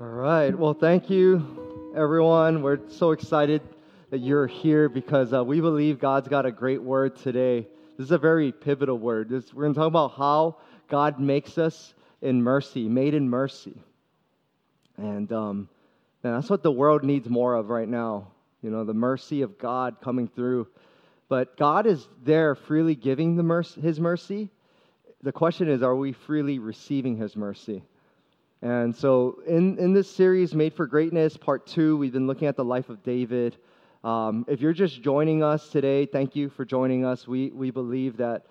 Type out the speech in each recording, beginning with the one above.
All right. Well, thank you, everyone. We're so excited that you're here because uh, we believe God's got a great word today. This is a very pivotal word. This, we're going to talk about how God makes us in mercy, made in mercy. And um, man, that's what the world needs more of right now. You know, the mercy of God coming through. But God is there freely giving the mercy, His mercy. The question is, are we freely receiving His mercy? And so, in, in this series, Made for Greatness, part two, we've been looking at the life of David. Um, if you're just joining us today, thank you for joining us. We, we believe that,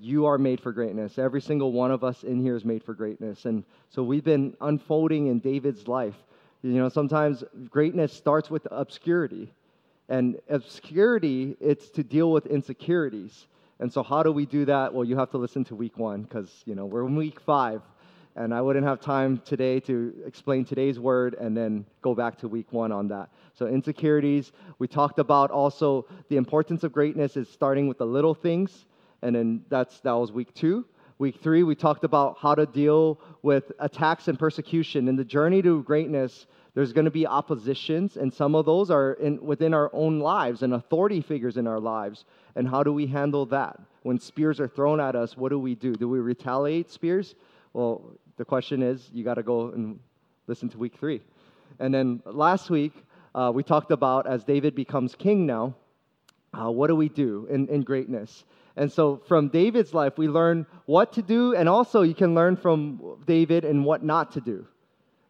you are made for greatness. Every single one of us in here is made for greatness. And so, we've been unfolding in David's life. You know, sometimes greatness starts with obscurity. And obscurity, it's to deal with insecurities. And so, how do we do that? Well, you have to listen to week one because, you know, we're in week five and I wouldn't have time today to explain today's word and then go back to week one on that. So, insecurities, we talked about also the importance of greatness is starting with the little things, and then that's that was week two. Week three, we talked about how to deal with attacks and persecution. In the journey to greatness, there's going to be oppositions, and some of those are in, within our own lives and authority figures in our lives. And how do we handle that? When spears are thrown at us, what do we do? Do we retaliate spears? Well, the question is, you got to go and listen to week three. And then last week, uh, we talked about as David becomes king now, uh, what do we do in, in greatness? And so from David's life, we learn what to do, and also you can learn from David and what not to do,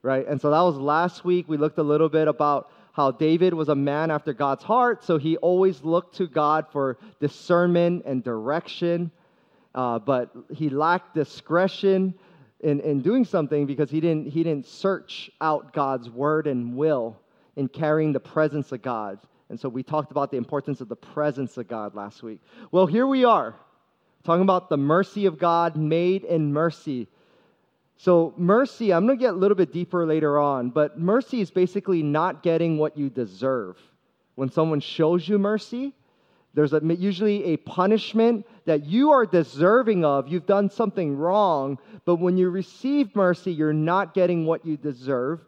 right? And so that was last week. We looked a little bit about how David was a man after God's heart, so he always looked to God for discernment and direction, uh, but he lacked discretion in, in doing something because he didn't, he didn't search out God's word and will in carrying the presence of God. And so we talked about the importance of the presence of God last week. Well, here we are talking about the mercy of God made in mercy. So, mercy, I'm going to get a little bit deeper later on, but mercy is basically not getting what you deserve. When someone shows you mercy, there's a, usually a punishment that you are deserving of. You've done something wrong, but when you receive mercy, you're not getting what you deserve.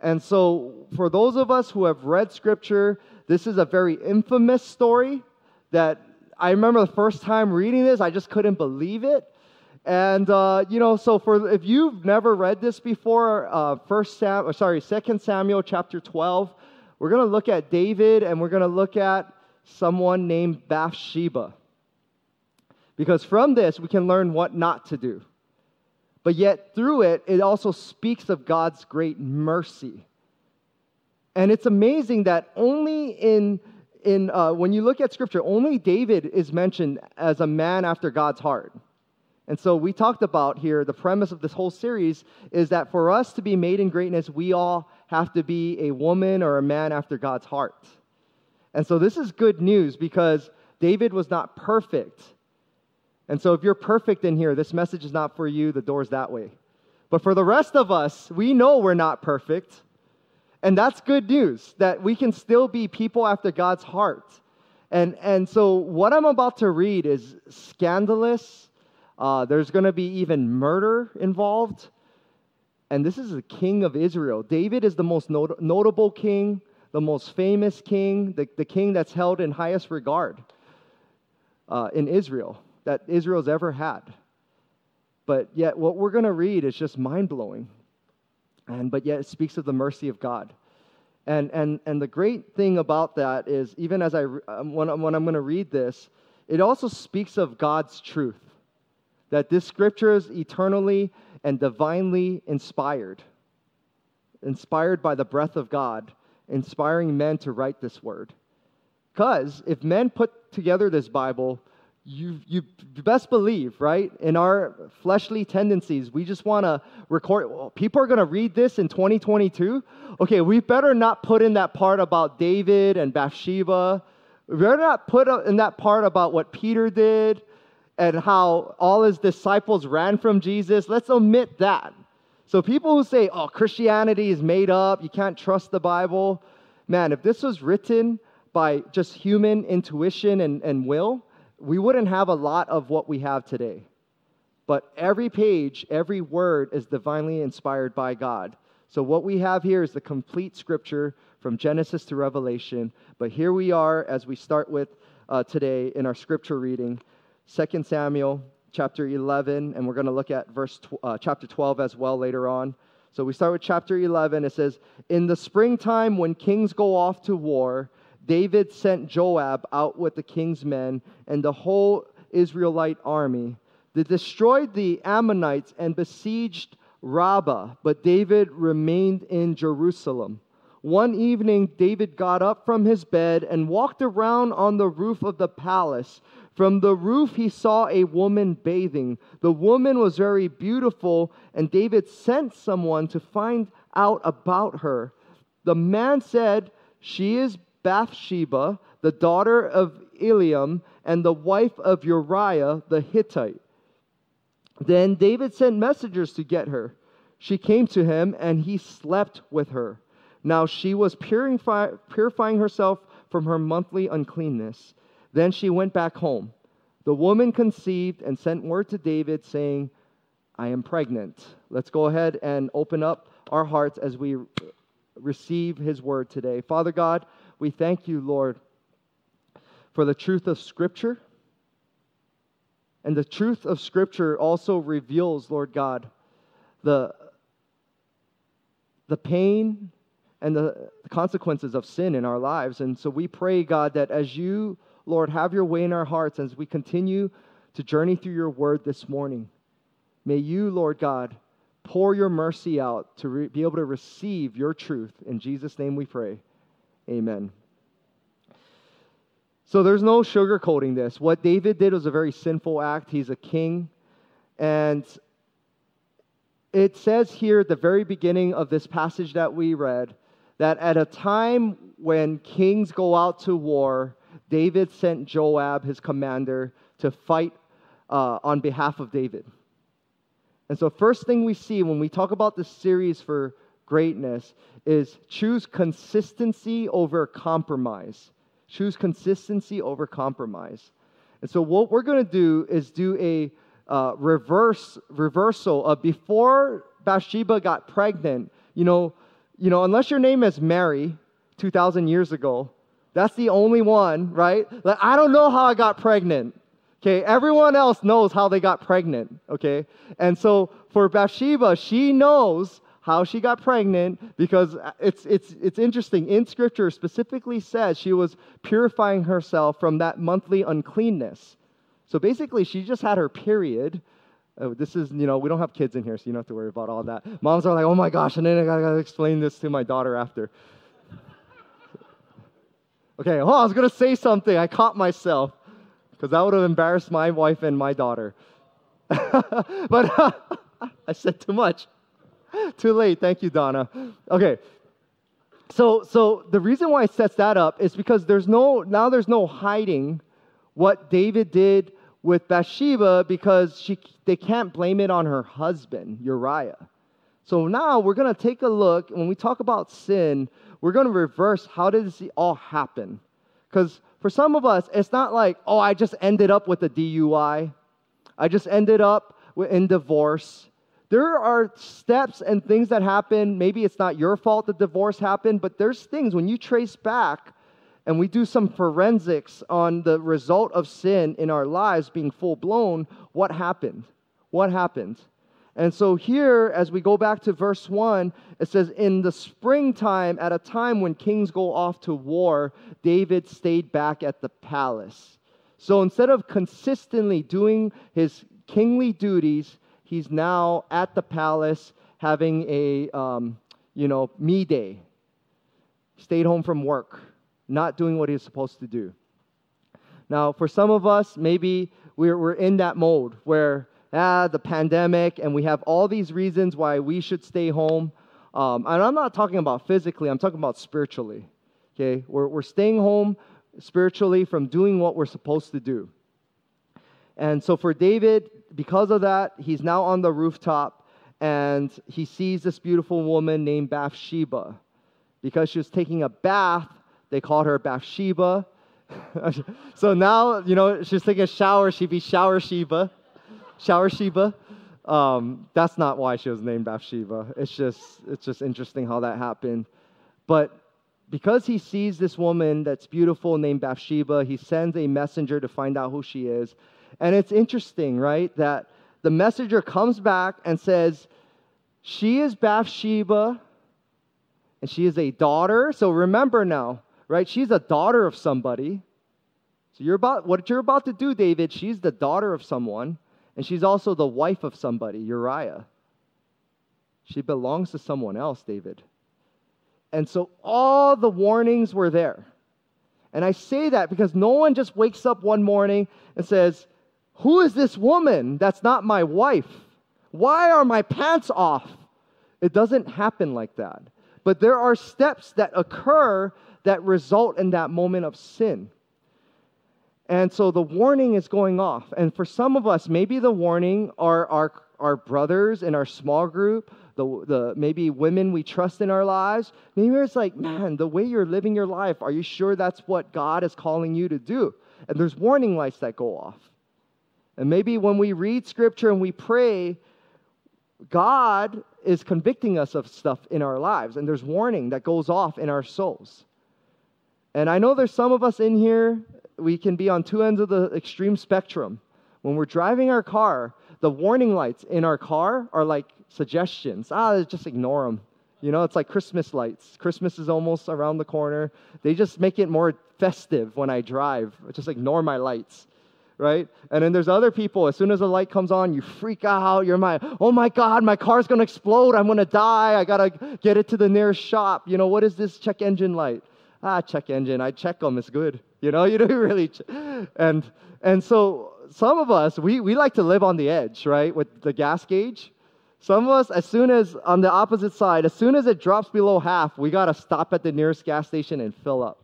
And so, for those of us who have read scripture, this is a very infamous story that I remember the first time reading this, I just couldn't believe it. And uh, you know, so for if you've never read this before, uh, First Sam, sorry, Second Samuel chapter twelve, we're going to look at David, and we're going to look at someone named Bathsheba. Because from this, we can learn what not to do. But yet, through it, it also speaks of God's great mercy. And it's amazing that only in, in uh, when you look at scripture, only David is mentioned as a man after God's heart. And so we talked about here the premise of this whole series is that for us to be made in greatness, we all have to be a woman or a man after God's heart. And so this is good news because David was not perfect. And so if you're perfect in here, this message is not for you. The door's that way. But for the rest of us, we know we're not perfect. And that's good news that we can still be people after God's heart. And, and so what I'm about to read is scandalous. Uh, there's going to be even murder involved. And this is the king of Israel. David is the most not- notable king the most famous king, the, the king that's held in highest regard uh, in Israel that Israel's ever had. But yet, what we're going to read is just mind blowing. And, but yet, it speaks of the mercy of God. And, and, and the great thing about that is, even as I, um, when, when I'm going to read this, it also speaks of God's truth. That this scripture is eternally and divinely inspired, inspired by the breath of God inspiring men to write this word. Because if men put together this Bible, you, you best believe, right? In our fleshly tendencies, we just want to record. Well, people are going to read this in 2022. Okay, we better not put in that part about David and Bathsheba. We better not put in that part about what Peter did and how all his disciples ran from Jesus. Let's omit that. So people who say, oh, Christianity is made up, you can't trust the Bible, man, if this was written by just human intuition and, and will, we wouldn't have a lot of what we have today. but every page, every word is divinely inspired by God. So, what we have here is the complete scripture from Genesis to Revelation. But here we are as we start with uh, today in our scripture reading, 2 Samuel chapter 11, and we're going to look at verse tw- uh, chapter 12 as well later on. So we start with chapter 11. It says, In the springtime, when kings go off to war, David sent Joab out with the king's men and the whole Israelite army. They destroyed the Ammonites and besieged Rabbah, but David remained in Jerusalem. One evening, David got up from his bed and walked around on the roof of the palace. From the roof, he saw a woman bathing. The woman was very beautiful, and David sent someone to find out about her. The man said, She is Bathsheba, the daughter of Eliam, and the wife of Uriah the Hittite. Then David sent messengers to get her. She came to him, and he slept with her. Now she was purify, purifying herself from her monthly uncleanness. Then she went back home. The woman conceived and sent word to David, saying, I am pregnant. Let's go ahead and open up our hearts as we receive his word today. Father God, we thank you, Lord, for the truth of Scripture. And the truth of Scripture also reveals, Lord God, the, the pain and the consequences of sin in our lives. And so we pray, God, that as you, Lord, have your way in our hearts as we continue to journey through your word this morning, may you, Lord God, pour your mercy out to re- be able to receive your truth. In Jesus' name we pray. Amen. So there's no sugarcoating this. What David did was a very sinful act. He's a king. And it says here at the very beginning of this passage that we read that at a time when kings go out to war, David sent Joab, his commander, to fight uh, on behalf of David. And so, first thing we see when we talk about this series for greatness is choose consistency over compromise. Choose consistency over compromise. And so, what we're going to do is do a uh, reverse reversal of before Bathsheba got pregnant. You know, you know, unless your name is Mary, two thousand years ago, that's the only one, right? Like, I don't know how I got pregnant. Okay, everyone else knows how they got pregnant. Okay, and so for Bathsheba, she knows how she got pregnant because it's, it's, it's interesting. In scripture, specifically says she was purifying herself from that monthly uncleanness. So basically, she just had her period. Uh, this is, you know, we don't have kids in here, so you don't have to worry about all that. Moms are like, oh my gosh, and then I gotta, gotta explain this to my daughter after. Okay, oh, I was gonna say something. I caught myself because that would have embarrassed my wife and my daughter. but uh, I said too much. Too late. Thank you, Donna. Okay. So, so the reason why it sets that up is because there's no now there's no hiding what David did with Bathsheba because she they can't blame it on her husband Uriah. So now we're going to take a look when we talk about sin, we're going to reverse how did this all happen? Cuz for some of us it's not like, "Oh, I just ended up with a DUI. I just ended up in divorce there are steps and things that happen. Maybe it's not your fault the divorce happened, but there's things when you trace back and we do some forensics on the result of sin in our lives being full blown, what happened? What happened? And so here, as we go back to verse 1, it says, In the springtime, at a time when kings go off to war, David stayed back at the palace. So instead of consistently doing his kingly duties, he's now at the palace having a, um, you know, me day. Stayed home from work, not doing what he's supposed to do. Now, for some of us, maybe we're, we're in that mode where, ah, the pandemic, and we have all these reasons why we should stay home. Um, and I'm not talking about physically, I'm talking about spiritually. Okay? We're, we're staying home spiritually from doing what we're supposed to do. And so for David, because of that, he's now on the rooftop and he sees this beautiful woman named Bathsheba. Because she was taking a bath, they called her Bathsheba. so now, you know, she's taking a shower, she'd be Shower Sheba. Shower Sheba. Um, that's not why she was named Bathsheba. It's just it's just interesting how that happened. But because he sees this woman that's beautiful named Bathsheba, he sends a messenger to find out who she is. And it's interesting, right, that the messenger comes back and says, She is Bathsheba, and she is a daughter. So remember now, right? She's a daughter of somebody. So you're about what you're about to do, David, she's the daughter of someone, and she's also the wife of somebody, Uriah. She belongs to someone else, David. And so all the warnings were there. And I say that because no one just wakes up one morning and says, Who is this woman that's not my wife? Why are my pants off? It doesn't happen like that. But there are steps that occur that result in that moment of sin. And so the warning is going off. And for some of us, maybe the warning are our, our brothers in our small group, the, the maybe women we trust in our lives. Maybe it's like, man, the way you're living your life, are you sure that's what God is calling you to do? And there's warning lights that go off. And maybe when we read scripture and we pray, God is convicting us of stuff in our lives, and there's warning that goes off in our souls. And I know there's some of us in here, we can be on two ends of the extreme spectrum. When we're driving our car, the warning lights in our car are like suggestions. Ah, just ignore them. You know, it's like Christmas lights. Christmas is almost around the corner. They just make it more festive when I drive. Just ignore my lights, right? And then there's other people, as soon as the light comes on, you freak out. You're my, oh my God, my car's gonna explode. I'm gonna die. I gotta get it to the nearest shop. You know, what is this check engine light? Ah, check engine, I check them, it's good. You know, you don't really, ch- and and so some of us we we like to live on the edge, right, with the gas gauge. Some of us, as soon as on the opposite side, as soon as it drops below half, we gotta stop at the nearest gas station and fill up.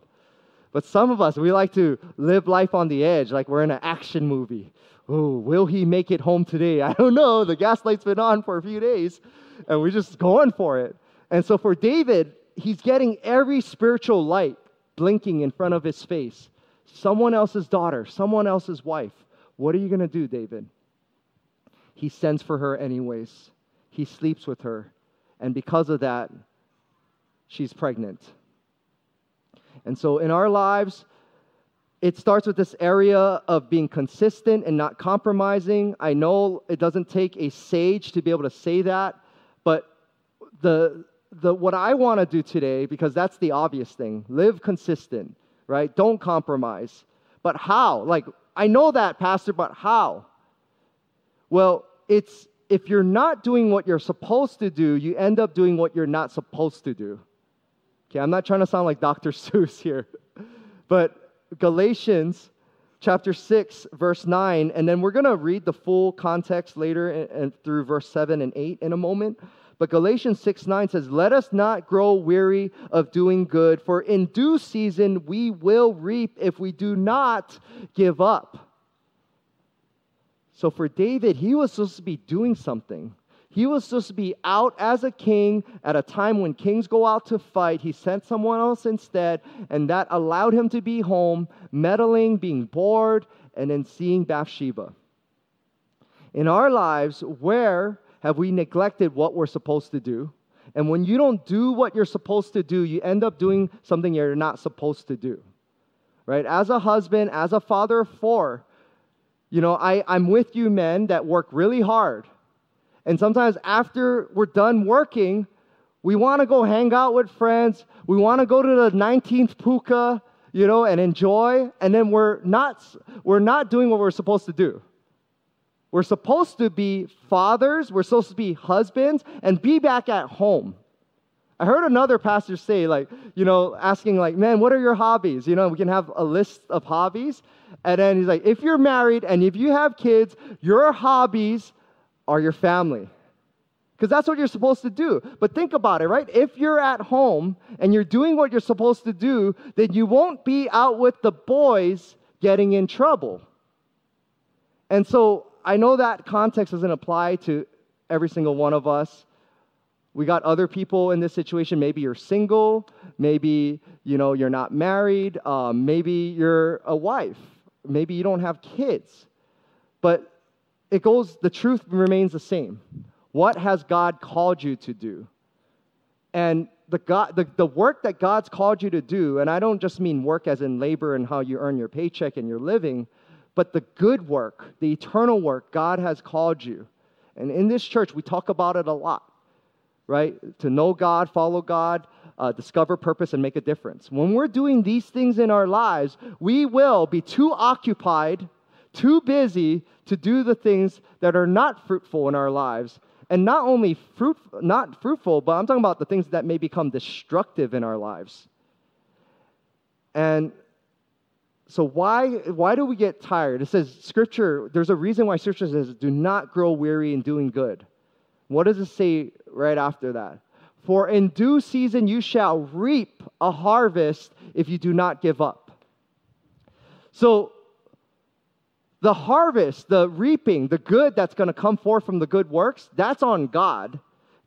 But some of us, we like to live life on the edge, like we're in an action movie. Oh, will he make it home today? I don't know. The gas light's been on for a few days, and we're just going for it. And so for David, he's getting every spiritual light blinking in front of his face. Someone else's daughter, someone else's wife. What are you going to do, David? He sends for her anyways. He sleeps with her. And because of that, she's pregnant. And so in our lives, it starts with this area of being consistent and not compromising. I know it doesn't take a sage to be able to say that, but the, the, what I want to do today, because that's the obvious thing live consistent, right? Don't compromise. But how? Like, I know that, Pastor, but how? Well, it's if you're not doing what you're supposed to do, you end up doing what you're not supposed to do. Okay, I'm not trying to sound like Dr. Seuss here, but Galatians chapter 6, verse 9, and then we're going to read the full context later and, through verse 7 and 8 in a moment. But Galatians 6 9 says, Let us not grow weary of doing good, for in due season we will reap if we do not give up. So for David, he was supposed to be doing something. He was supposed to be out as a king at a time when kings go out to fight. He sent someone else instead, and that allowed him to be home, meddling, being bored, and then seeing Bathsheba. In our lives, where have we neglected what we're supposed to do? And when you don't do what you're supposed to do, you end up doing something you're not supposed to do. Right? As a husband, as a father of four, you know, I, I'm with you men that work really hard. And sometimes after we're done working, we want to go hang out with friends. We want to go to the 19th puka, you know, and enjoy. And then we're not, we're not doing what we're supposed to do. We're supposed to be fathers, we're supposed to be husbands, and be back at home. I heard another pastor say, like, you know, asking, like, man, what are your hobbies? You know, we can have a list of hobbies. And then he's like, if you're married and if you have kids, your hobbies are your family. Because that's what you're supposed to do. But think about it, right? If you're at home and you're doing what you're supposed to do, then you won't be out with the boys getting in trouble. And so I know that context doesn't apply to every single one of us. We got other people in this situation. Maybe you're single. Maybe you know you're not married. Um, maybe you're a wife. Maybe you don't have kids. But it goes, the truth remains the same. What has God called you to do? And the, God, the, the work that God's called you to do, and I don't just mean work as in labor and how you earn your paycheck and your living, but the good work, the eternal work God has called you. And in this church, we talk about it a lot, right? To know God, follow God, uh, discover purpose, and make a difference. When we're doing these things in our lives, we will be too occupied, too busy to do the things that are not fruitful in our lives and not only fruit, not fruitful, but I'm talking about the things that may become destructive in our lives. And so why why do we get tired? It says scripture, there's a reason why scripture says do not grow weary in doing good. What does it say right after that? For in due season you shall reap a harvest if you do not give up. So the harvest, the reaping, the good that's going to come forth from the good works, that's on God.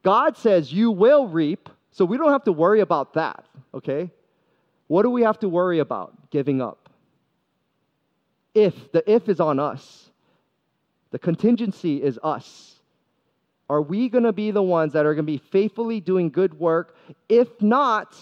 God says you will reap, so we don't have to worry about that, okay? What do we have to worry about? Giving up. If, the if is on us, the contingency is us. Are we going to be the ones that are going to be faithfully doing good work? If not,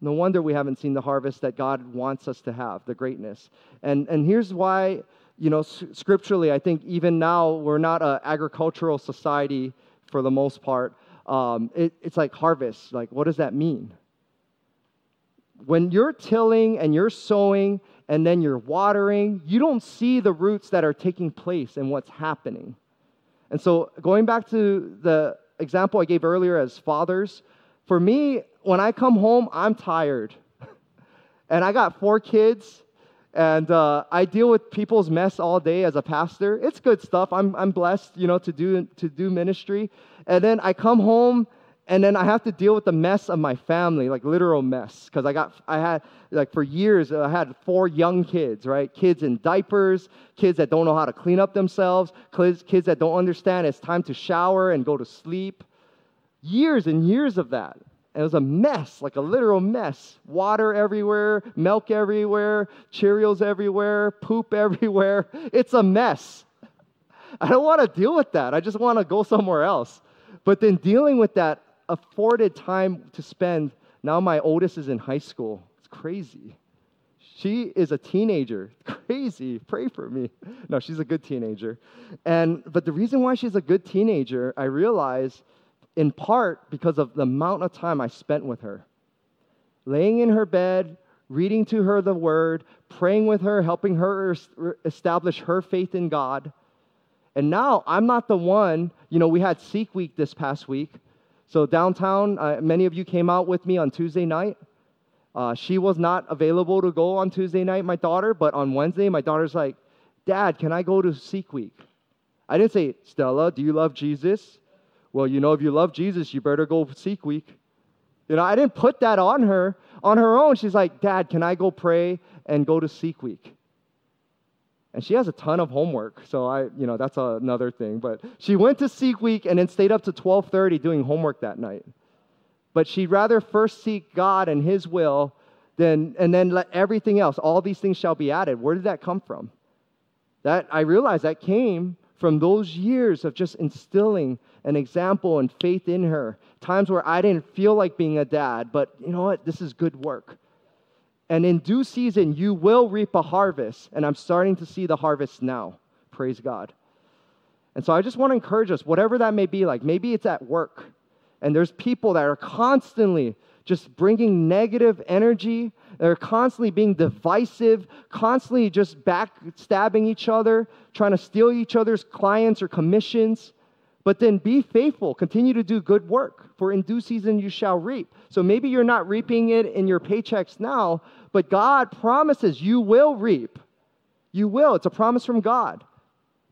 no wonder we haven't seen the harvest that God wants us to have, the greatness. And, and here's why, you know, scripturally, I think even now we're not an agricultural society for the most part. Um, it, it's like harvest. Like, what does that mean? When you're tilling and you're sowing and then you're watering, you don't see the roots that are taking place and what's happening. And so, going back to the example I gave earlier as fathers, for me, when I come home, I'm tired. and I got four kids, and uh, I deal with people's mess all day as a pastor. It's good stuff. I'm, I'm blessed, you know, to do, to do ministry. And then I come home, and then I have to deal with the mess of my family, like literal mess, because I got, I had, like for years, I had four young kids, right? Kids in diapers, kids that don't know how to clean up themselves, kids, kids that don't understand it's time to shower and go to sleep. Years and years of that. It was a mess, like a literal mess. Water everywhere, milk everywhere, Cheerios everywhere, poop everywhere. It's a mess. I don't want to deal with that. I just want to go somewhere else. But then dealing with that afforded time to spend. Now my oldest is in high school. It's crazy. She is a teenager. Crazy. Pray for me. No, she's a good teenager. And but the reason why she's a good teenager, I realize in part because of the amount of time I spent with her. Laying in her bed, reading to her the word, praying with her, helping her establish her faith in God. And now I'm not the one, you know, we had Seek Week this past week. So downtown, uh, many of you came out with me on Tuesday night. Uh, she was not available to go on Tuesday night, my daughter, but on Wednesday, my daughter's like, Dad, can I go to Seek Week? I didn't say, Stella, do you love Jesus? well, you know, if you love Jesus, you better go seek week. You know, I didn't put that on her. On her own, she's like, Dad, can I go pray and go to seek week? And she has a ton of homework, so I, you know, that's another thing. But she went to seek week and then stayed up to 12:30 doing homework that night. But she'd rather first seek God and His will than, and then let everything else, all these things shall be added. Where did that come from? That I realized that came from those years of just instilling an example and faith in her. Times where I didn't feel like being a dad, but you know what? This is good work. And in due season, you will reap a harvest. And I'm starting to see the harvest now. Praise God. And so I just want to encourage us, whatever that may be like, maybe it's at work. And there's people that are constantly just bringing negative energy. They're constantly being divisive, constantly just backstabbing each other, trying to steal each other's clients or commissions. But then be faithful, continue to do good work, for in due season you shall reap. So maybe you're not reaping it in your paychecks now, but God promises you will reap. You will. It's a promise from God.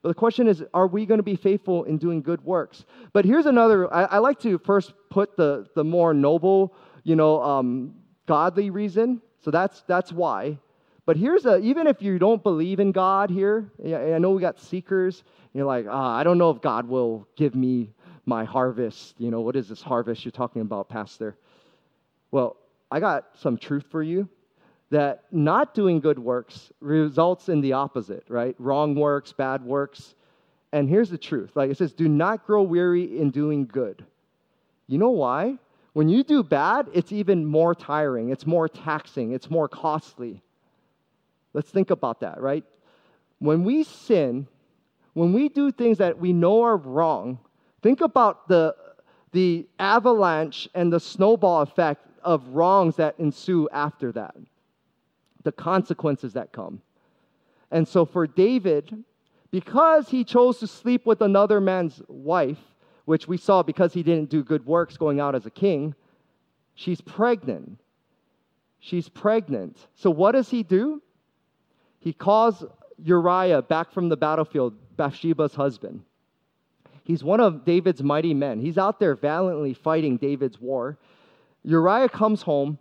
But the question is, are we going to be faithful in doing good works? But here's another, I, I like to first put the, the more noble you know, um, godly reason. So that's that's why. But here's a even if you don't believe in God here, I know we got seekers. You're like, oh, I don't know if God will give me my harvest. You know, what is this harvest you're talking about, Pastor? Well, I got some truth for you. that not doing good works results in the opposite, right? Wrong works, bad works. And here's the truth like it says, do not grow weary in doing good. You know why? When you do bad, it's even more tiring, it's more taxing, it's more costly. Let's think about that, right? When we sin, when we do things that we know are wrong, think about the, the avalanche and the snowball effect of wrongs that ensue after that, the consequences that come. And so for David, because he chose to sleep with another man's wife, which we saw because he didn't do good works going out as a king, she's pregnant. She's pregnant. So what does he do? He calls Uriah back from the battlefield, Bathsheba's husband. He's one of David's mighty men. He's out there valiantly fighting David's war. Uriah comes home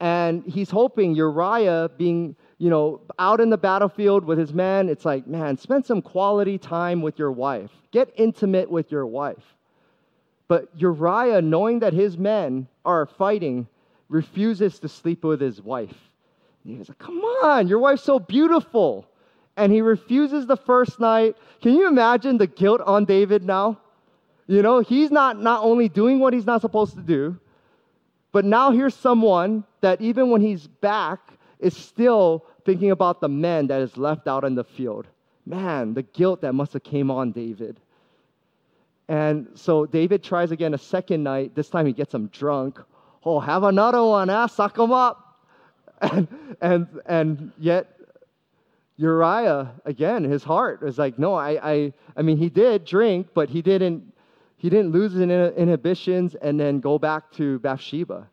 and he's hoping Uriah being, you know, out in the battlefield with his men, it's like, man, spend some quality time with your wife. Get intimate with your wife. But Uriah, knowing that his men are fighting, refuses to sleep with his wife. He's like, come on, your wife's so beautiful. And he refuses the first night. Can you imagine the guilt on David now? You know, he's not, not only doing what he's not supposed to do, but now here's someone that even when he's back is still thinking about the men that is left out in the field. Man, the guilt that must have came on David. And so David tries again a second night. This time he gets him drunk. Oh, have another one, ah, suck him up. And, and, and yet Uriah, again, his heart is like, no, I, I, I mean, he did drink, but he didn't, he didn't lose his inhibitions and then go back to Bathsheba.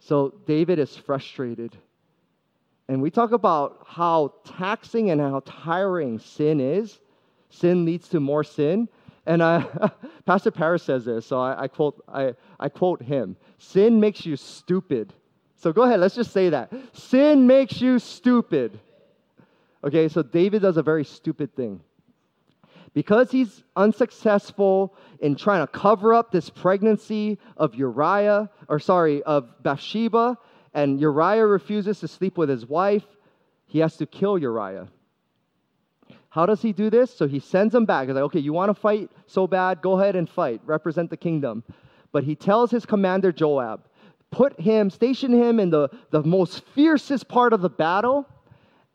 So David is frustrated. And we talk about how taxing and how tiring sin is. Sin leads to more sin. And I, Pastor Paris says this, so I, I, quote, I, I quote him Sin makes you stupid. So go ahead, let's just say that. Sin makes you stupid. Okay, so David does a very stupid thing. Because he's unsuccessful in trying to cover up this pregnancy of Uriah, or sorry, of Bathsheba, and Uriah refuses to sleep with his wife, he has to kill Uriah. How does he do this? So he sends him back. He's like, okay, you want to fight so bad? Go ahead and fight. Represent the kingdom. But he tells his commander Joab, put him, station him in the, the most fiercest part of the battle.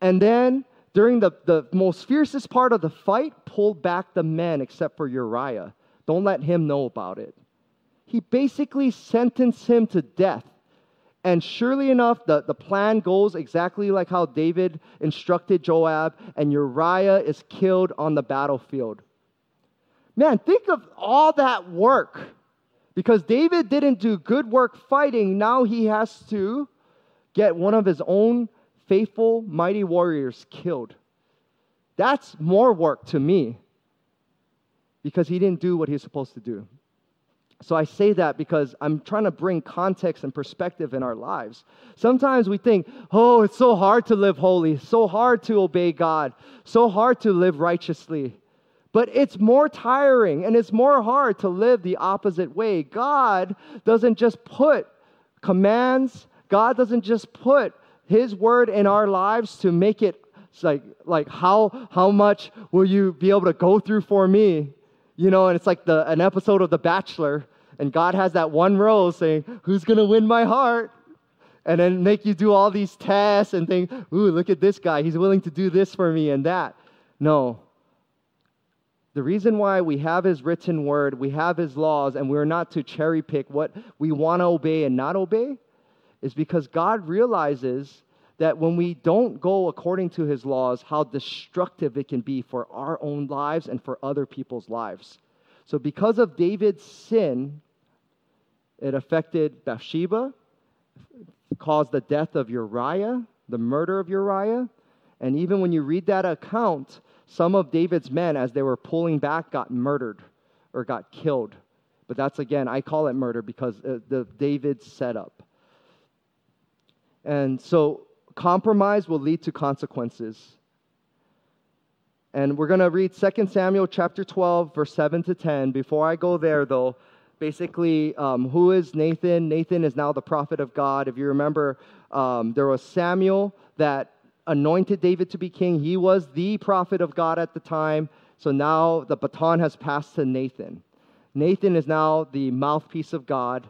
And then during the, the most fiercest part of the fight, pull back the men except for Uriah. Don't let him know about it. He basically sentenced him to death and surely enough, the, the plan goes exactly like how David instructed Joab, and Uriah is killed on the battlefield. Man, think of all that work. Because David didn't do good work fighting, now he has to get one of his own faithful, mighty warriors killed. That's more work to me because he didn't do what he's supposed to do. So I say that because I'm trying to bring context and perspective in our lives. Sometimes we think, oh, it's so hard to live holy, so hard to obey God, so hard to live righteously. But it's more tiring and it's more hard to live the opposite way. God doesn't just put commands, God doesn't just put His word in our lives to make it like, like how, how much will you be able to go through for me? You know, and it's like the, an episode of The Bachelor and God has that one rose saying, Who's going to win my heart? And then make you do all these tests and think, Ooh, look at this guy. He's willing to do this for me and that. No. The reason why we have his written word, we have his laws, and we're not to cherry pick what we want to obey and not obey is because God realizes that when we don't go according to his laws, how destructive it can be for our own lives and for other people's lives. So, because of David's sin, it affected Bathsheba, caused the death of Uriah, the murder of Uriah. And even when you read that account, some of David's men, as they were pulling back, got murdered or got killed. But that's again, I call it murder because the David's setup. And so compromise will lead to consequences. And we're going to read 2 Samuel chapter 12, verse 7 to 10. Before I go there, though, basically, um, who is Nathan? Nathan is now the prophet of God. If you remember, um, there was Samuel that anointed David to be king. He was the prophet of God at the time. So now the baton has passed to Nathan. Nathan is now the mouthpiece of God.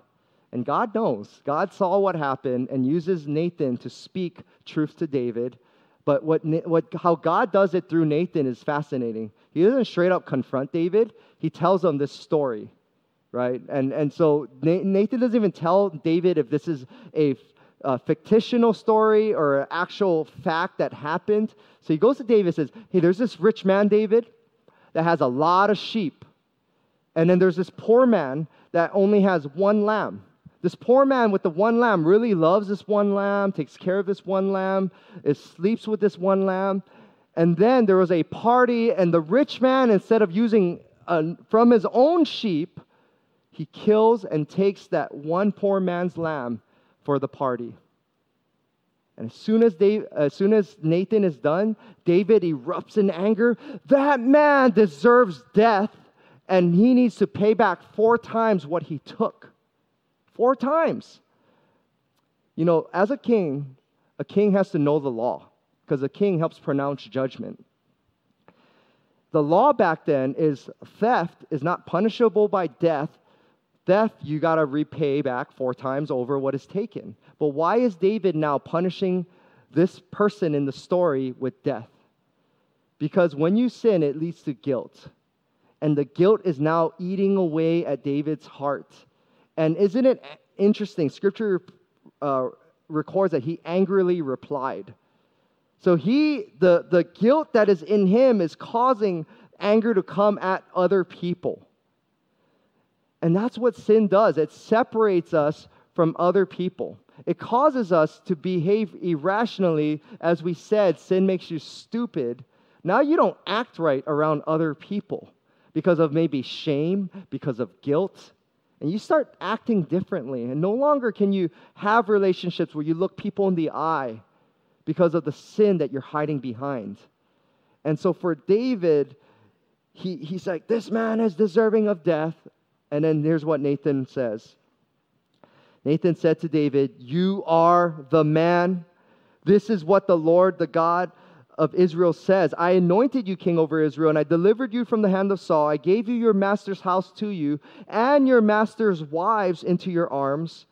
And God knows. God saw what happened and uses Nathan to speak truth to David. But what, what, how God does it through Nathan is fascinating. He doesn't straight up confront David, he tells him this story, right? And, and so Nathan doesn't even tell David if this is a, a fictional story or an actual fact that happened. So he goes to David and says, Hey, there's this rich man, David, that has a lot of sheep. And then there's this poor man that only has one lamb. This poor man with the one lamb really loves this one lamb, takes care of this one lamb, is, sleeps with this one lamb. And then there was a party, and the rich man, instead of using a, from his own sheep, he kills and takes that one poor man's lamb for the party. And as soon as, Dave, as soon as Nathan is done, David erupts in anger. That man deserves death, and he needs to pay back four times what he took. Four times. You know, as a king, a king has to know the law because a king helps pronounce judgment. The law back then is theft is not punishable by death. Theft, you got to repay back four times over what is taken. But why is David now punishing this person in the story with death? Because when you sin, it leads to guilt. And the guilt is now eating away at David's heart. And isn't it interesting? Scripture uh, records that he angrily replied. So he, the, the guilt that is in him is causing anger to come at other people. And that's what sin does. It separates us from other people. It causes us to behave irrationally. As we said, sin makes you stupid. Now you don't act right around other people because of maybe shame, because of guilt, and you start acting differently. And no longer can you have relationships where you look people in the eye because of the sin that you're hiding behind. And so for David, he, he's like, This man is deserving of death. And then here's what Nathan says Nathan said to David, You are the man. This is what the Lord, the God of Israel says, I anointed you king over Israel, and I delivered you from the hand of Saul. I gave you your master's house to you, and your master's wives into your arms.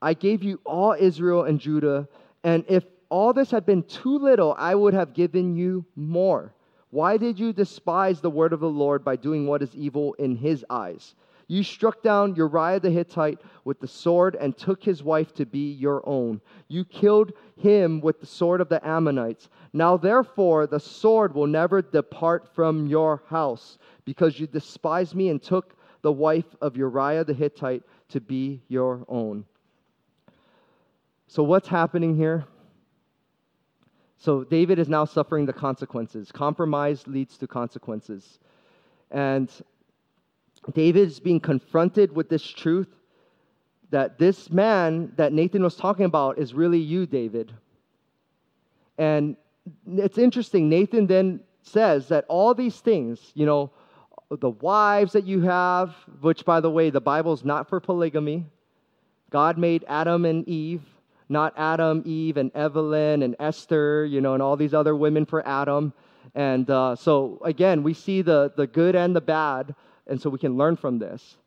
I gave you all Israel and Judah, and if all this had been too little, I would have given you more. Why did you despise the word of the Lord by doing what is evil in his eyes? You struck down Uriah the Hittite with the sword and took his wife to be your own. You killed him with the sword of the Ammonites. Now, therefore, the sword will never depart from your house, because you despised me and took the wife of Uriah the Hittite to be your own. So, what's happening here? So, David is now suffering the consequences. Compromise leads to consequences. And David is being confronted with this truth that this man that Nathan was talking about is really you, David. And it's interesting. Nathan then says that all these things, you know, the wives that you have, which, by the way, the Bible's not for polygamy. God made Adam and Eve, not Adam, Eve, and Evelyn and Esther, you know, and all these other women for Adam. And uh, so, again, we see the, the good and the bad and so we can learn from this.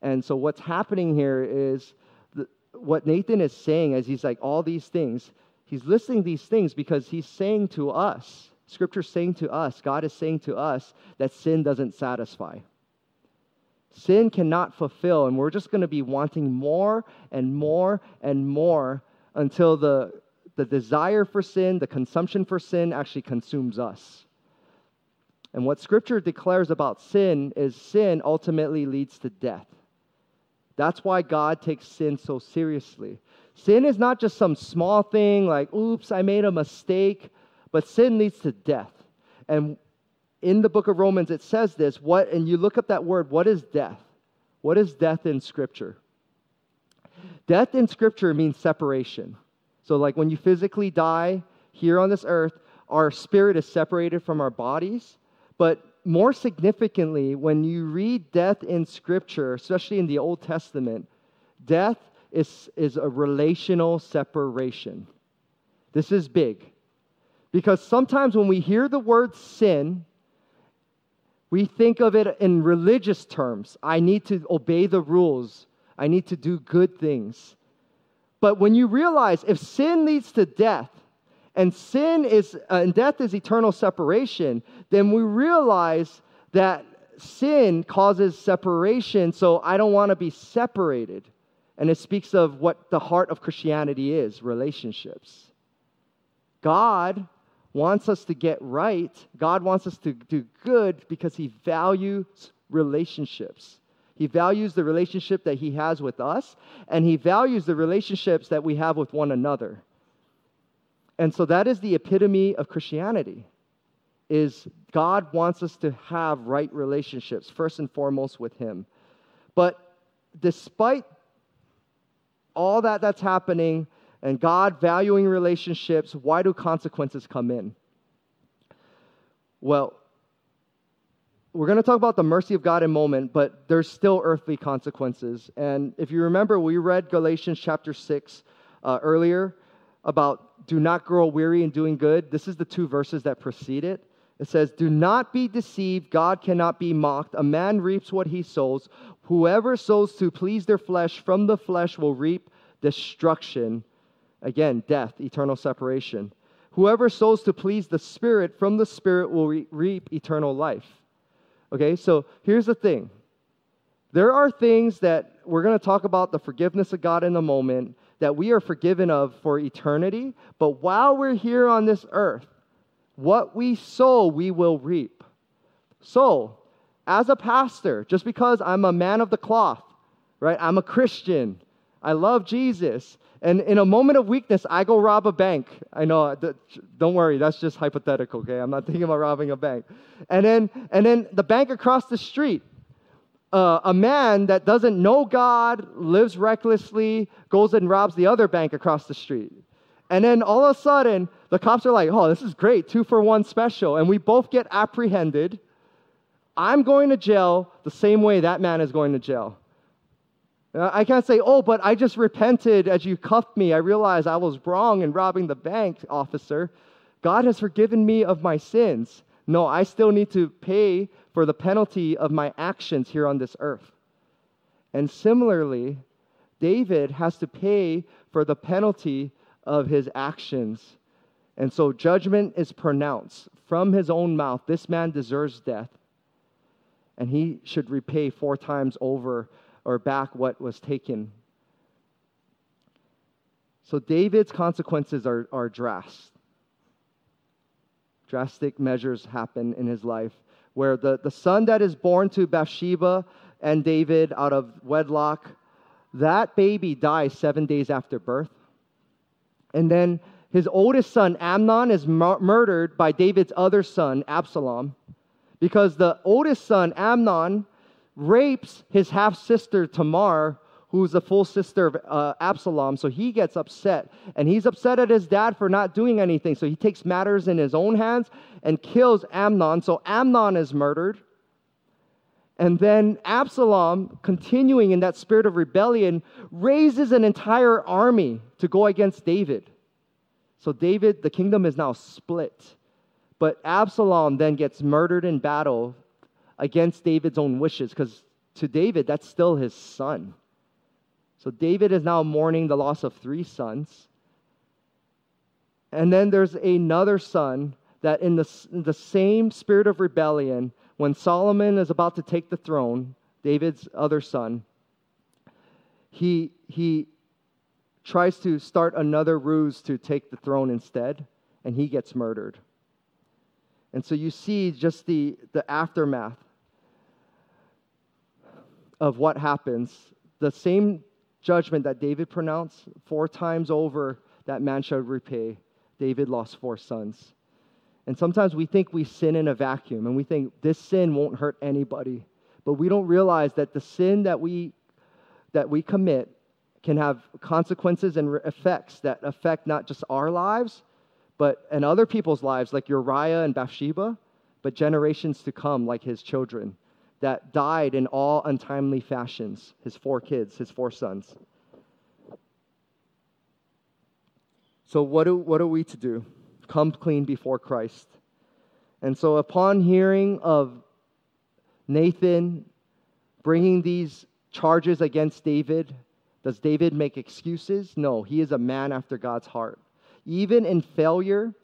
And so what's happening here is the, what Nathan is saying as he's like, all these things, he's listing these things because he's saying to us, Scripture's saying to us, God is saying to us that sin doesn't satisfy. Sin cannot fulfill, and we're just going to be wanting more and more and more until the, the desire for sin, the consumption for sin actually consumes us. And what Scripture declares about sin is sin ultimately leads to death. That's why God takes sin so seriously. Sin is not just some small thing like, oops, I made a mistake, but sin leads to death. And in the book of Romans, it says this, what, and you look up that word, what is death? What is death in Scripture? Death in Scripture means separation. So, like when you physically die here on this earth, our spirit is separated from our bodies, but more significantly, when you read death in Scripture, especially in the Old Testament, death is, is a relational separation. This is big. Because sometimes when we hear the word sin, we think of it in religious terms. I need to obey the rules, I need to do good things. But when you realize if sin leads to death, and sin is, uh, and death is eternal separation, then we realize that sin causes separation, so I don't want to be separated. And it speaks of what the heart of Christianity is relationships. God wants us to get right. God wants us to do good because He values relationships. He values the relationship that He has with us, and He values the relationships that we have with one another. And so that is the epitome of Christianity is God wants us to have right relationships first and foremost with him. But despite all that that's happening, and God valuing relationships, why do consequences come in? Well, we're going to talk about the mercy of God in a moment, but there's still earthly consequences. And if you remember, we read Galatians chapter 6 uh, earlier about do not grow weary in doing good. This is the two verses that precede it. It says, Do not be deceived. God cannot be mocked. A man reaps what he sows. Whoever sows to please their flesh from the flesh will reap destruction. Again, death, eternal separation. Whoever sows to please the Spirit from the Spirit will re- reap eternal life. Okay, so here's the thing there are things that we're going to talk about the forgiveness of God in a moment that we are forgiven of for eternity, but while we're here on this earth, what we sow, we will reap. So, as a pastor, just because I'm a man of the cloth, right? I'm a Christian. I love Jesus. And in a moment of weakness, I go rob a bank. I know, don't worry, that's just hypothetical, okay? I'm not thinking about robbing a bank. And then, and then the bank across the street, uh, a man that doesn't know God, lives recklessly, goes and robs the other bank across the street. And then all of a sudden, the cops are like, oh, this is great, two for one special. And we both get apprehended. I'm going to jail the same way that man is going to jail. Uh, I can't say, oh, but I just repented as you cuffed me. I realized I was wrong in robbing the bank, officer. God has forgiven me of my sins. No, I still need to pay for the penalty of my actions here on this earth. And similarly, David has to pay for the penalty of his actions. And so judgment is pronounced from his own mouth. This man deserves death, and he should repay four times over or back what was taken. So David's consequences are, are drastic. Drastic measures happen in his life where the, the son that is born to Bathsheba and David out of wedlock, that baby dies seven days after birth. And then his oldest son, Amnon, is mur- murdered by David's other son, Absalom, because the oldest son, Amnon, rapes his half sister Tamar, who's the full sister of uh, Absalom. So he gets upset. And he's upset at his dad for not doing anything. So he takes matters in his own hands and kills Amnon. So Amnon is murdered. And then Absalom, continuing in that spirit of rebellion, raises an entire army to go against David. So David, the kingdom is now split. But Absalom then gets murdered in battle against David's own wishes, because to David, that's still his son. So David is now mourning the loss of three sons. And then there's another son that, in the, the same spirit of rebellion, when Solomon is about to take the throne, David's other son, he, he tries to start another ruse to take the throne instead, and he gets murdered. And so you see just the, the aftermath of what happens. The same judgment that David pronounced four times over that man shall repay. David lost four sons. And sometimes we think we sin in a vacuum and we think this sin won't hurt anybody. But we don't realize that the sin that we that we commit can have consequences and effects that affect not just our lives, but and other people's lives, like Uriah and Bathsheba. but generations to come like his children that died in all untimely fashions, his four kids, his four sons. So, what, do, what are we to do? Come clean before Christ. And so, upon hearing of Nathan bringing these charges against David, does David make excuses? No, he is a man after God's heart. Even in failure,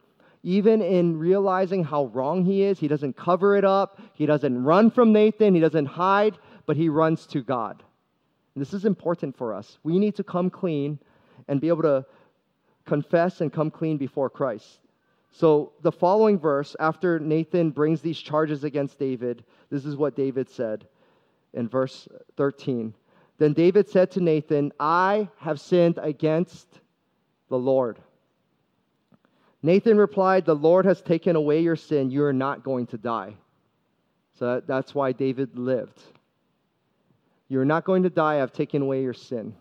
even in realizing how wrong he is, he doesn't cover it up. He doesn't run from Nathan. He doesn't hide, but he runs to God. And this is important for us. We need to come clean and be able to confess and come clean before Christ. So, the following verse, after Nathan brings these charges against David, this is what David said in verse 13. Then David said to Nathan, I have sinned against the Lord. Nathan replied, The Lord has taken away your sin. You are not going to die. So that's why David lived. You're not going to die. I've taken away your sin.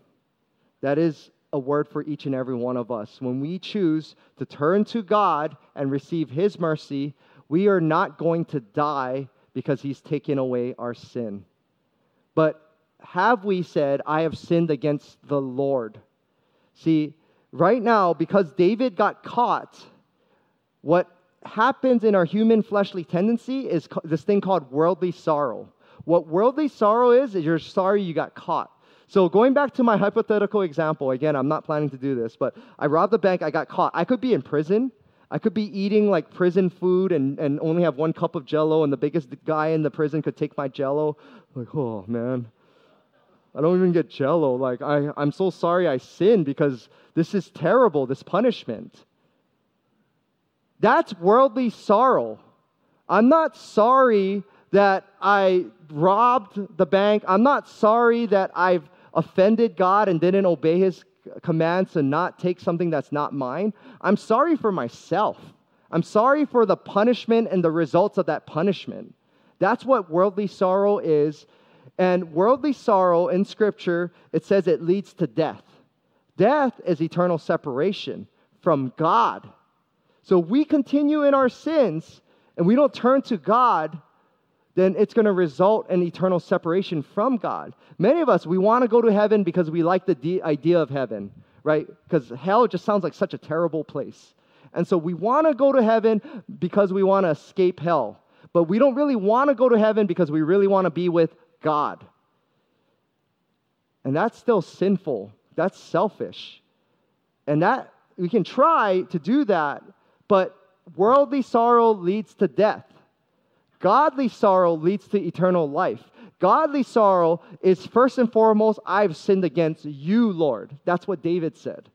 That is a word for each and every one of us. When we choose to turn to God and receive His mercy, we are not going to die because He's taken away our sin. But have we said, I have sinned against the Lord? See, right now, because David got caught, what happens in our human fleshly tendency is this thing called worldly sorrow. What worldly sorrow is, is you're sorry you got caught. So, going back to my hypothetical example, again, I'm not planning to do this, but I robbed the bank, I got caught. I could be in prison. I could be eating like prison food and, and only have one cup of jello, and the biggest guy in the prison could take my jello. Like, oh man, I don't even get jello. Like, I, I'm so sorry I sinned because this is terrible, this punishment. That's worldly sorrow. I'm not sorry that I robbed the bank. I'm not sorry that I've offended God and didn't obey his commands to not take something that's not mine. I'm sorry for myself. I'm sorry for the punishment and the results of that punishment. That's what worldly sorrow is and worldly sorrow in Scripture, it says it leads to death. Death is eternal separation from God. So we continue in our sins and we don't turn to God, then it's going to result in eternal separation from God. Many of us, we want to go to heaven because we like the de- idea of heaven, right? Because hell just sounds like such a terrible place. And so we want to go to heaven because we want to escape hell. But we don't really want to go to heaven because we really want to be with God. And that's still sinful. That's selfish. And that we can try to do that, but worldly sorrow leads to death. Godly sorrow leads to eternal life. Godly sorrow is first and foremost, I've sinned against you, Lord. That's what David said.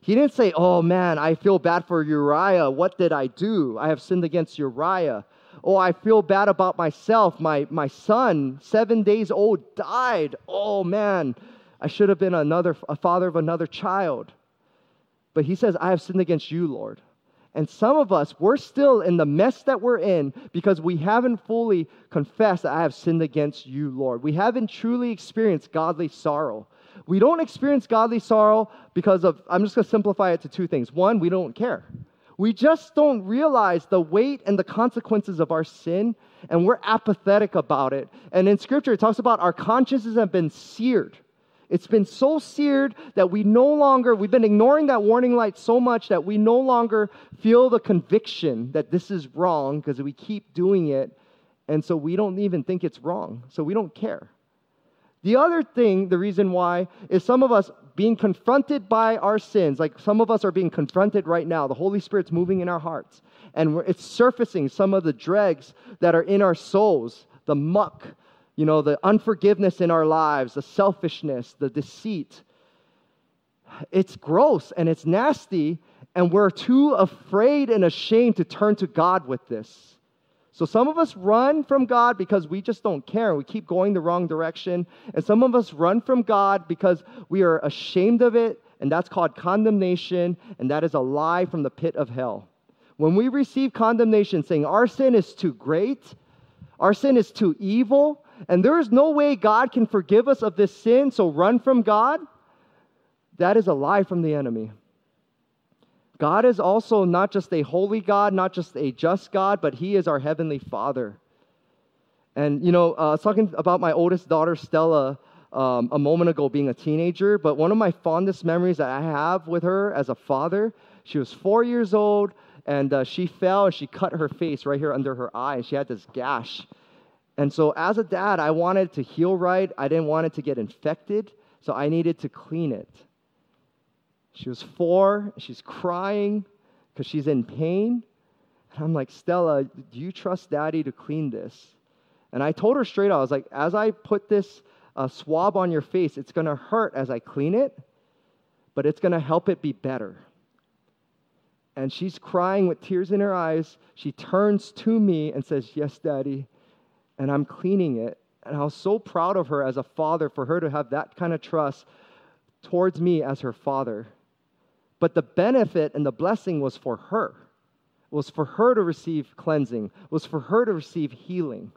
He didn't say, Oh man, I feel bad for Uriah. What did I do? I have sinned against Uriah. Oh, I feel bad about myself. My, my son, seven days old, died. Oh, man, I should have been another, a father of another child. But he says, I have sinned against you, Lord. And some of us, we're still in the mess that we're in because we haven't fully confessed that I have sinned against you, Lord. We haven't truly experienced godly sorrow. We don't experience godly sorrow because of, I'm just going to simplify it to two things. One, we don't care. We just don't realize the weight and the consequences of our sin, and we're apathetic about it. And in Scripture, it talks about our consciences have been seared. It's been so seared that we no longer, we've been ignoring that warning light so much that we no longer feel the conviction that this is wrong because we keep doing it. And so we don't even think it's wrong. So we don't care. The other thing, the reason why, is some of us being confronted by our sins. Like some of us are being confronted right now. The Holy Spirit's moving in our hearts, and it's surfacing some of the dregs that are in our souls, the muck, you know, the unforgiveness in our lives, the selfishness, the deceit. It's gross and it's nasty, and we're too afraid and ashamed to turn to God with this. So some of us run from God because we just don't care. We keep going the wrong direction. And some of us run from God because we are ashamed of it, and that's called condemnation, and that is a lie from the pit of hell. When we receive condemnation saying our sin is too great, our sin is too evil, and there is no way God can forgive us of this sin, so run from God, that is a lie from the enemy. God is also not just a holy God, not just a just God, but He is our Heavenly Father. And, you know, uh, I was talking about my oldest daughter, Stella, um, a moment ago being a teenager, but one of my fondest memories that I have with her as a father, she was four years old and uh, she fell and she cut her face right here under her eye. She had this gash. And so, as a dad, I wanted to heal right. I didn't want it to get infected, so I needed to clean it. She was four, she's crying because she's in pain. And I'm like, Stella, do you trust daddy to clean this? And I told her straight out, I was like, as I put this uh, swab on your face, it's going to hurt as I clean it, but it's going to help it be better. And she's crying with tears in her eyes. She turns to me and says, Yes, daddy. And I'm cleaning it. And I was so proud of her as a father for her to have that kind of trust towards me as her father. But the benefit and the blessing was for her. It was for her to receive cleansing, it was for her to receive healing.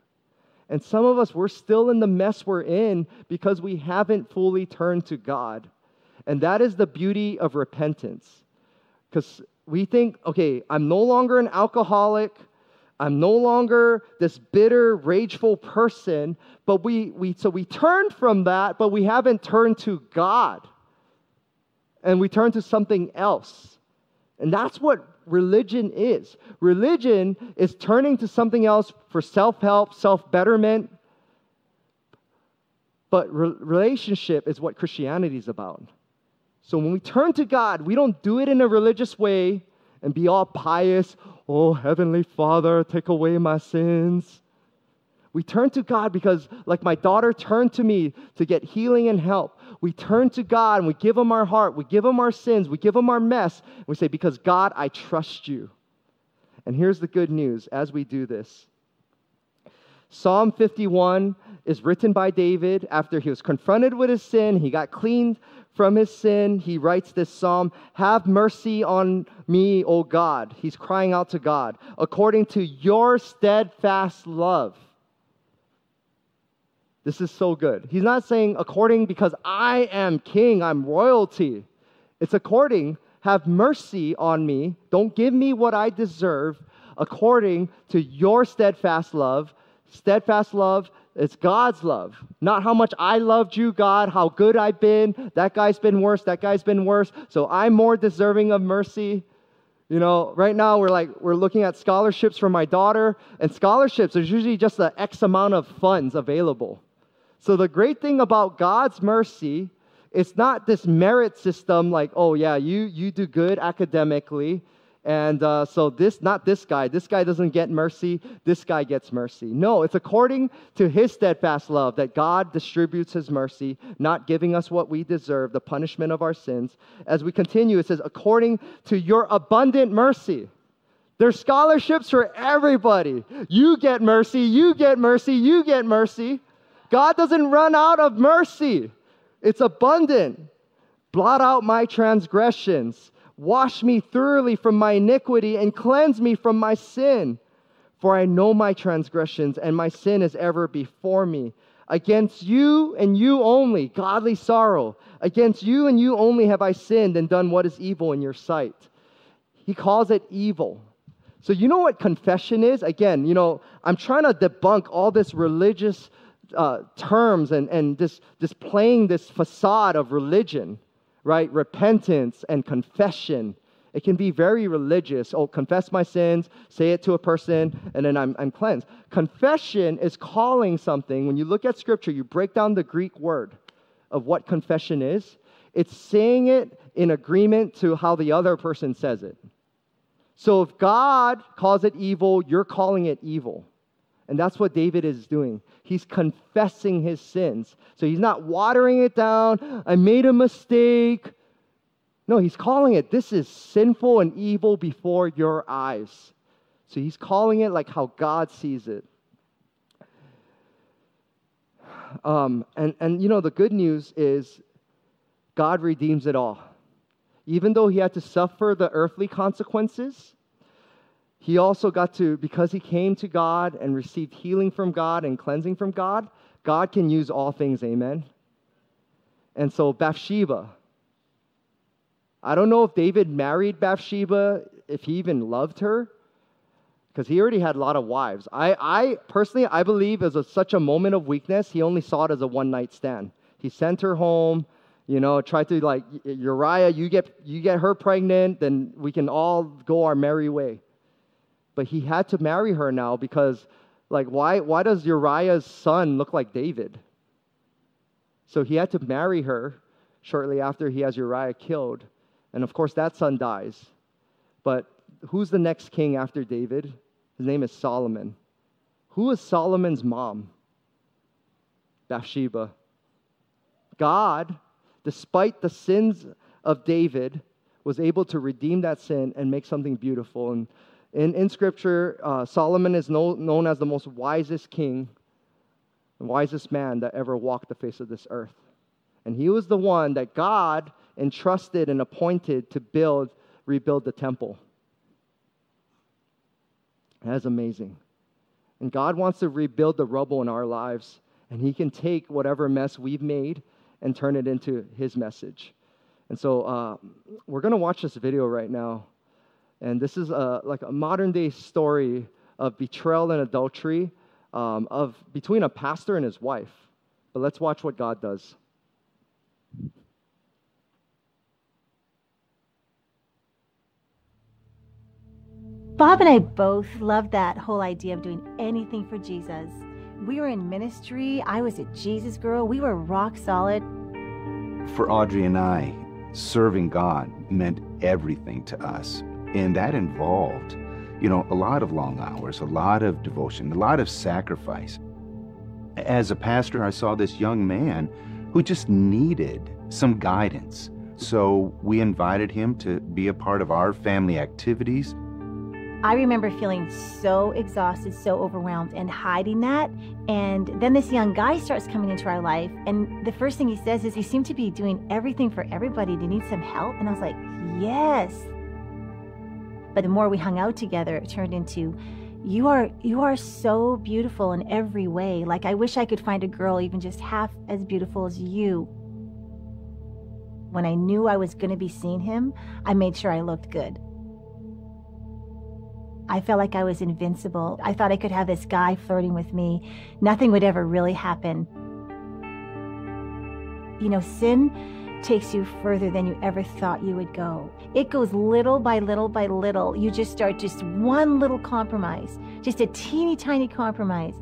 And some of us, we're still in the mess we're in because we haven't fully turned to God. And that is the beauty of repentance. Because we think, okay, I'm no longer an alcoholic. I'm no longer this bitter, rageful person. But we, we so we turned from that, but we haven't turned to God and we turn to something else. And that's what religion is. Religion is turning to something else for self help, self betterment. But re- relationship is what Christianity is about. So when we turn to God, we don't do it in a religious way and be all pious. Oh, Heavenly Father, take away my sins. We turn to God because, like my daughter turned to me to get healing and help, we turn to God and we give Him our heart, we give Him our sins, we give Him our mess, and we say, Because God, I trust you. And here's the good news as we do this Psalm 51 is written by David after he was confronted with his sin, he got cleaned from his sin. He writes this psalm Have mercy on me, O God. He's crying out to God, according to your steadfast love. This is so good. He's not saying according because I am king, I'm royalty. It's according, have mercy on me. Don't give me what I deserve according to your steadfast love. Steadfast love it's God's love, not how much I loved you, God, how good I've been. That guy's been worse, that guy's been worse. So I'm more deserving of mercy. You know, right now we're like we're looking at scholarships for my daughter, and scholarships there's usually just an X amount of funds available. So the great thing about God's mercy, it's not this merit system like, oh yeah, you you do good academically, and uh, so this not this guy. This guy doesn't get mercy. This guy gets mercy. No, it's according to His steadfast love that God distributes His mercy, not giving us what we deserve, the punishment of our sins. As we continue, it says, according to Your abundant mercy. There's scholarships for everybody. You get mercy. You get mercy. You get mercy. God doesn't run out of mercy, it's abundant. Blot out my transgressions. Wash me thoroughly from my iniquity and cleanse me from my sin. For I know my transgressions, and my sin is ever before me. Against you and you only, godly sorrow. Against you and you only have I sinned and done what is evil in your sight. He calls it evil. So, you know what confession is? Again, you know, I'm trying to debunk all this religious uh, terms and, and just, just playing this facade of religion, right? Repentance and confession. It can be very religious. Oh, confess my sins, say it to a person, and then I'm, I'm cleansed. Confession is calling something. When you look at scripture, you break down the Greek word of what confession is. It's saying it in agreement to how the other person says it. So if God calls it evil, you're calling it evil. And that's what David is doing. He's confessing his sins. So he's not watering it down. I made a mistake. No, he's calling it this is sinful and evil before your eyes. So he's calling it like how God sees it. Um, and, and you know, the good news is God redeems it all. Even though he had to suffer the earthly consequences, he also got to, because he came to God and received healing from God and cleansing from God, God can use all things, amen? And so Bathsheba, I don't know if David married Bathsheba, if he even loved her, because he already had a lot of wives. I, I personally, I believe as such a moment of weakness, he only saw it as a one night stand. He sent her home, you know, tried to like Uriah, you get you get her pregnant, then we can all go our merry way. But he had to marry her now because, like, why why does Uriah's son look like David? So he had to marry her shortly after he has Uriah killed. And of course, that son dies. But who's the next king after David? His name is Solomon. Who is Solomon's mom? Bathsheba. God, despite the sins of David, was able to redeem that sin and make something beautiful. And in, in Scripture, uh, Solomon is know, known as the most wisest king, the wisest man that ever walked the face of this earth. And he was the one that God entrusted and appointed to build, rebuild the temple. That's amazing. And God wants to rebuild the rubble in our lives, and He can take whatever mess we've made and turn it into His message. And so uh, we're going to watch this video right now. And this is a, like a modern day story of betrayal and adultery um, of between a pastor and his wife. But let's watch what God does. Bob and I both loved that whole idea of doing anything for Jesus. We were in ministry. I was a Jesus girl. We were rock solid. For Audrey and I, serving God meant everything to us. And that involved, you know, a lot of long hours, a lot of devotion, a lot of sacrifice. As a pastor, I saw this young man who just needed some guidance. So we invited him to be a part of our family activities. I remember feeling so exhausted, so overwhelmed, and hiding that. And then this young guy starts coming into our life. And the first thing he says is, You seem to be doing everything for everybody. Do you need some help? And I was like, Yes. But the more we hung out together, it turned into, you are you are so beautiful in every way. Like I wish I could find a girl even just half as beautiful as you. When I knew I was going to be seeing him, I made sure I looked good. I felt like I was invincible. I thought I could have this guy flirting with me. Nothing would ever really happen. You know, sin takes you further than you ever thought you would go. It goes little by little by little. You just start just one little compromise, just a teeny tiny compromise.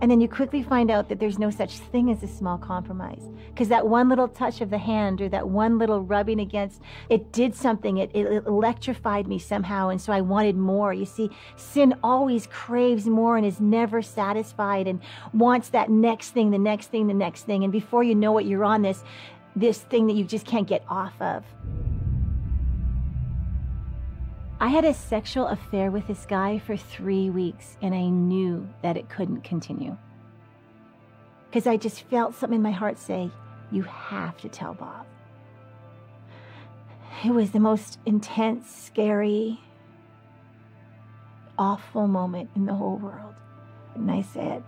And then you quickly find out that there's no such thing as a small compromise. Because that one little touch of the hand or that one little rubbing against, it did something. It, it electrified me somehow. And so I wanted more. You see, sin always craves more and is never satisfied and wants that next thing, the next thing, the next thing. And before you know it, you're on this, this thing that you just can't get off of. I had a sexual affair with this guy for three weeks, and I knew that it couldn't continue. Because I just felt something in my heart say, You have to tell Bob. It was the most intense, scary, awful moment in the whole world. And I said,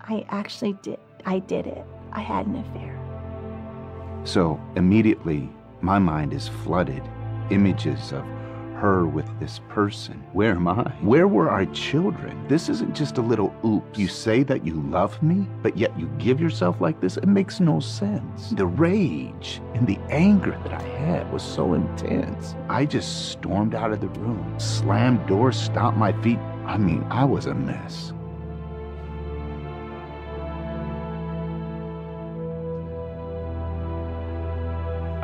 I actually did. I did it. I had an affair. So immediately, my mind is flooded. Images of her with this person. Where am I? Where were our children? This isn't just a little oops. You say that you love me, but yet you give yourself like this? It makes no sense. The rage and the anger that I had was so intense. I just stormed out of the room, slammed doors, stomped my feet. I mean, I was a mess.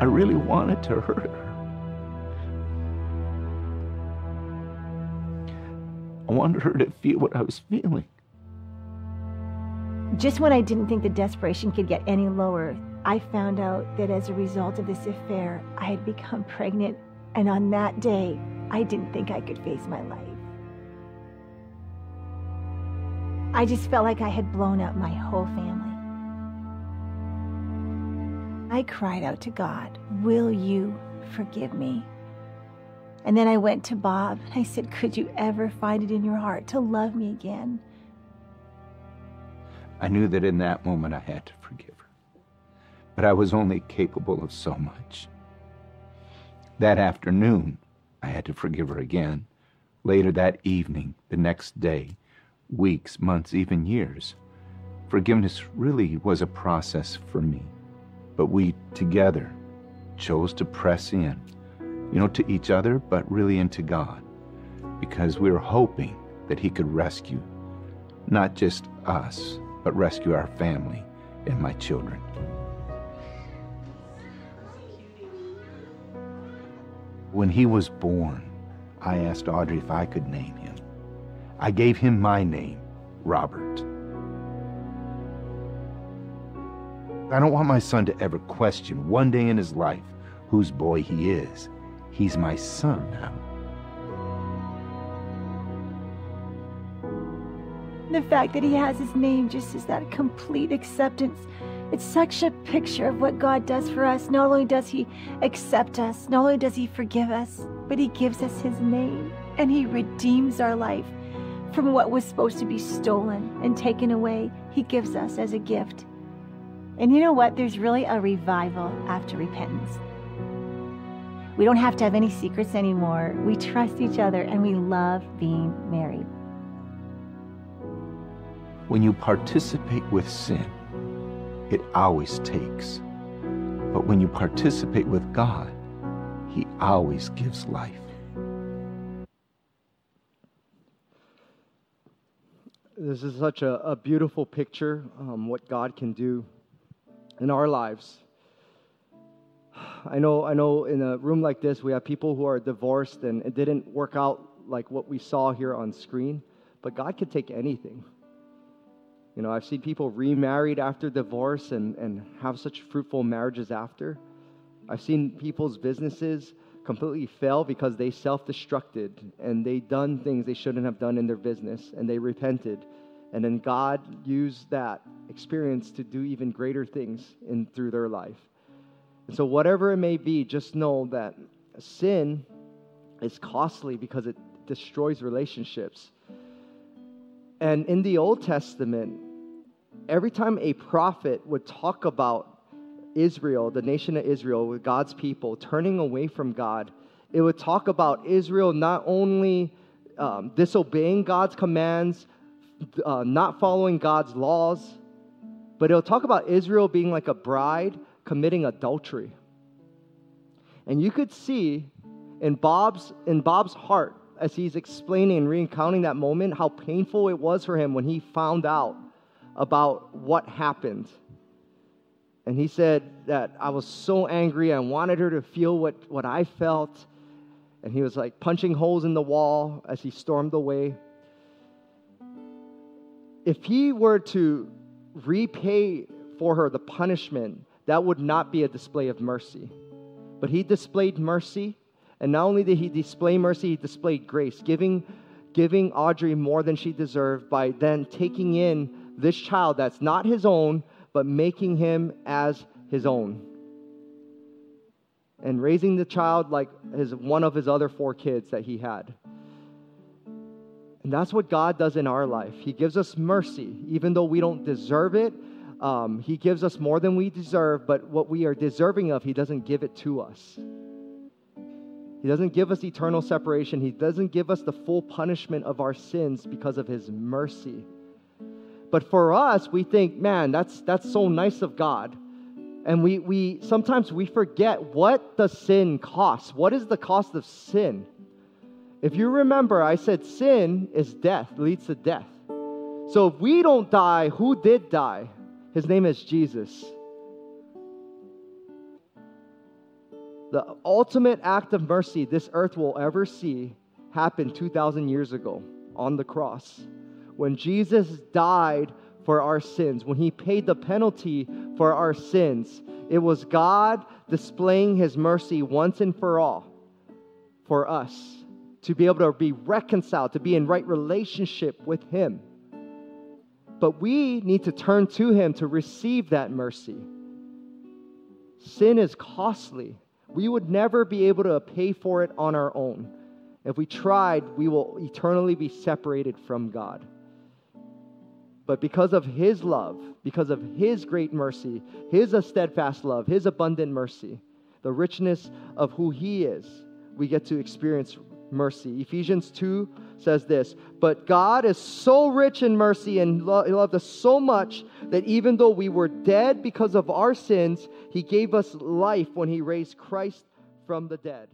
I really wanted to hurt her. I wanted her to feel what I was feeling. Just when I didn't think the desperation could get any lower, I found out that as a result of this affair, I had become pregnant, and on that day, I didn't think I could face my life. I just felt like I had blown up my whole family. I cried out to God, Will you forgive me? And then I went to Bob and I said, Could you ever find it in your heart to love me again? I knew that in that moment I had to forgive her. But I was only capable of so much. That afternoon, I had to forgive her again. Later that evening, the next day, weeks, months, even years. Forgiveness really was a process for me. But we together chose to press in, you know, to each other, but really into God, because we were hoping that He could rescue not just us, but rescue our family and my children. When he was born, I asked Audrey if I could name him. I gave him my name, Robert. I don't want my son to ever question one day in his life whose boy he is. He's my son now. The fact that he has his name just is that complete acceptance. It's such a picture of what God does for us. Not only does he accept us, not only does he forgive us, but he gives us his name and he redeems our life from what was supposed to be stolen and taken away. He gives us as a gift. And you know what? There's really a revival after repentance. We don't have to have any secrets anymore. We trust each other and we love being married. When you participate with sin, it always takes. But when you participate with God, He always gives life. This is such a, a beautiful picture, um, what God can do in our lives. I know, I know in a room like this, we have people who are divorced and it didn't work out like what we saw here on screen, but God can take anything. You know, I've seen people remarried after divorce and, and have such fruitful marriages after. I've seen people's businesses completely fail because they self destructed and they done things they shouldn't have done in their business and they repented. And then God used that experience to do even greater things in through their life. And so whatever it may be, just know that sin is costly because it destroys relationships. And in the Old Testament, every time a prophet would talk about Israel, the nation of Israel, with God's people turning away from God, it would talk about Israel not only um, disobeying God's commands, uh, not following God's laws, but it'll talk about Israel being like a bride committing adultery. And you could see in Bob's, in Bob's heart as he's explaining and recounting that moment how painful it was for him when he found out about what happened. And he said that I was so angry, I wanted her to feel what, what I felt. And he was like punching holes in the wall as he stormed away. If he were to repay for her the punishment, that would not be a display of mercy. But he displayed mercy, and not only did he display mercy, he displayed grace, giving, giving Audrey more than she deserved by then taking in this child that's not his own, but making him as his own. And raising the child like his, one of his other four kids that he had. And that's what God does in our life. He gives us mercy, even though we don't deserve it. Um, he gives us more than we deserve, but what we are deserving of, He doesn't give it to us. He doesn't give us eternal separation. He doesn't give us the full punishment of our sins because of His mercy. But for us, we think, man, that's, that's so nice of God. And we, we sometimes we forget what the sin costs. What is the cost of sin? If you remember, I said sin is death, leads to death. So if we don't die, who did die? His name is Jesus. The ultimate act of mercy this earth will ever see happened 2,000 years ago on the cross when Jesus died for our sins, when he paid the penalty for our sins, it was God displaying his mercy once and for all for us to be able to be reconciled, to be in right relationship with him. But we need to turn to him to receive that mercy. Sin is costly. We would never be able to pay for it on our own. If we tried, we will eternally be separated from God. But because of his love, because of his great mercy, his steadfast love, his abundant mercy, the richness of who He is, we get to experience mercy. Ephesians 2 says this But God is so rich in mercy and lo- He loved us so much that even though we were dead because of our sins, He gave us life when He raised Christ from the dead.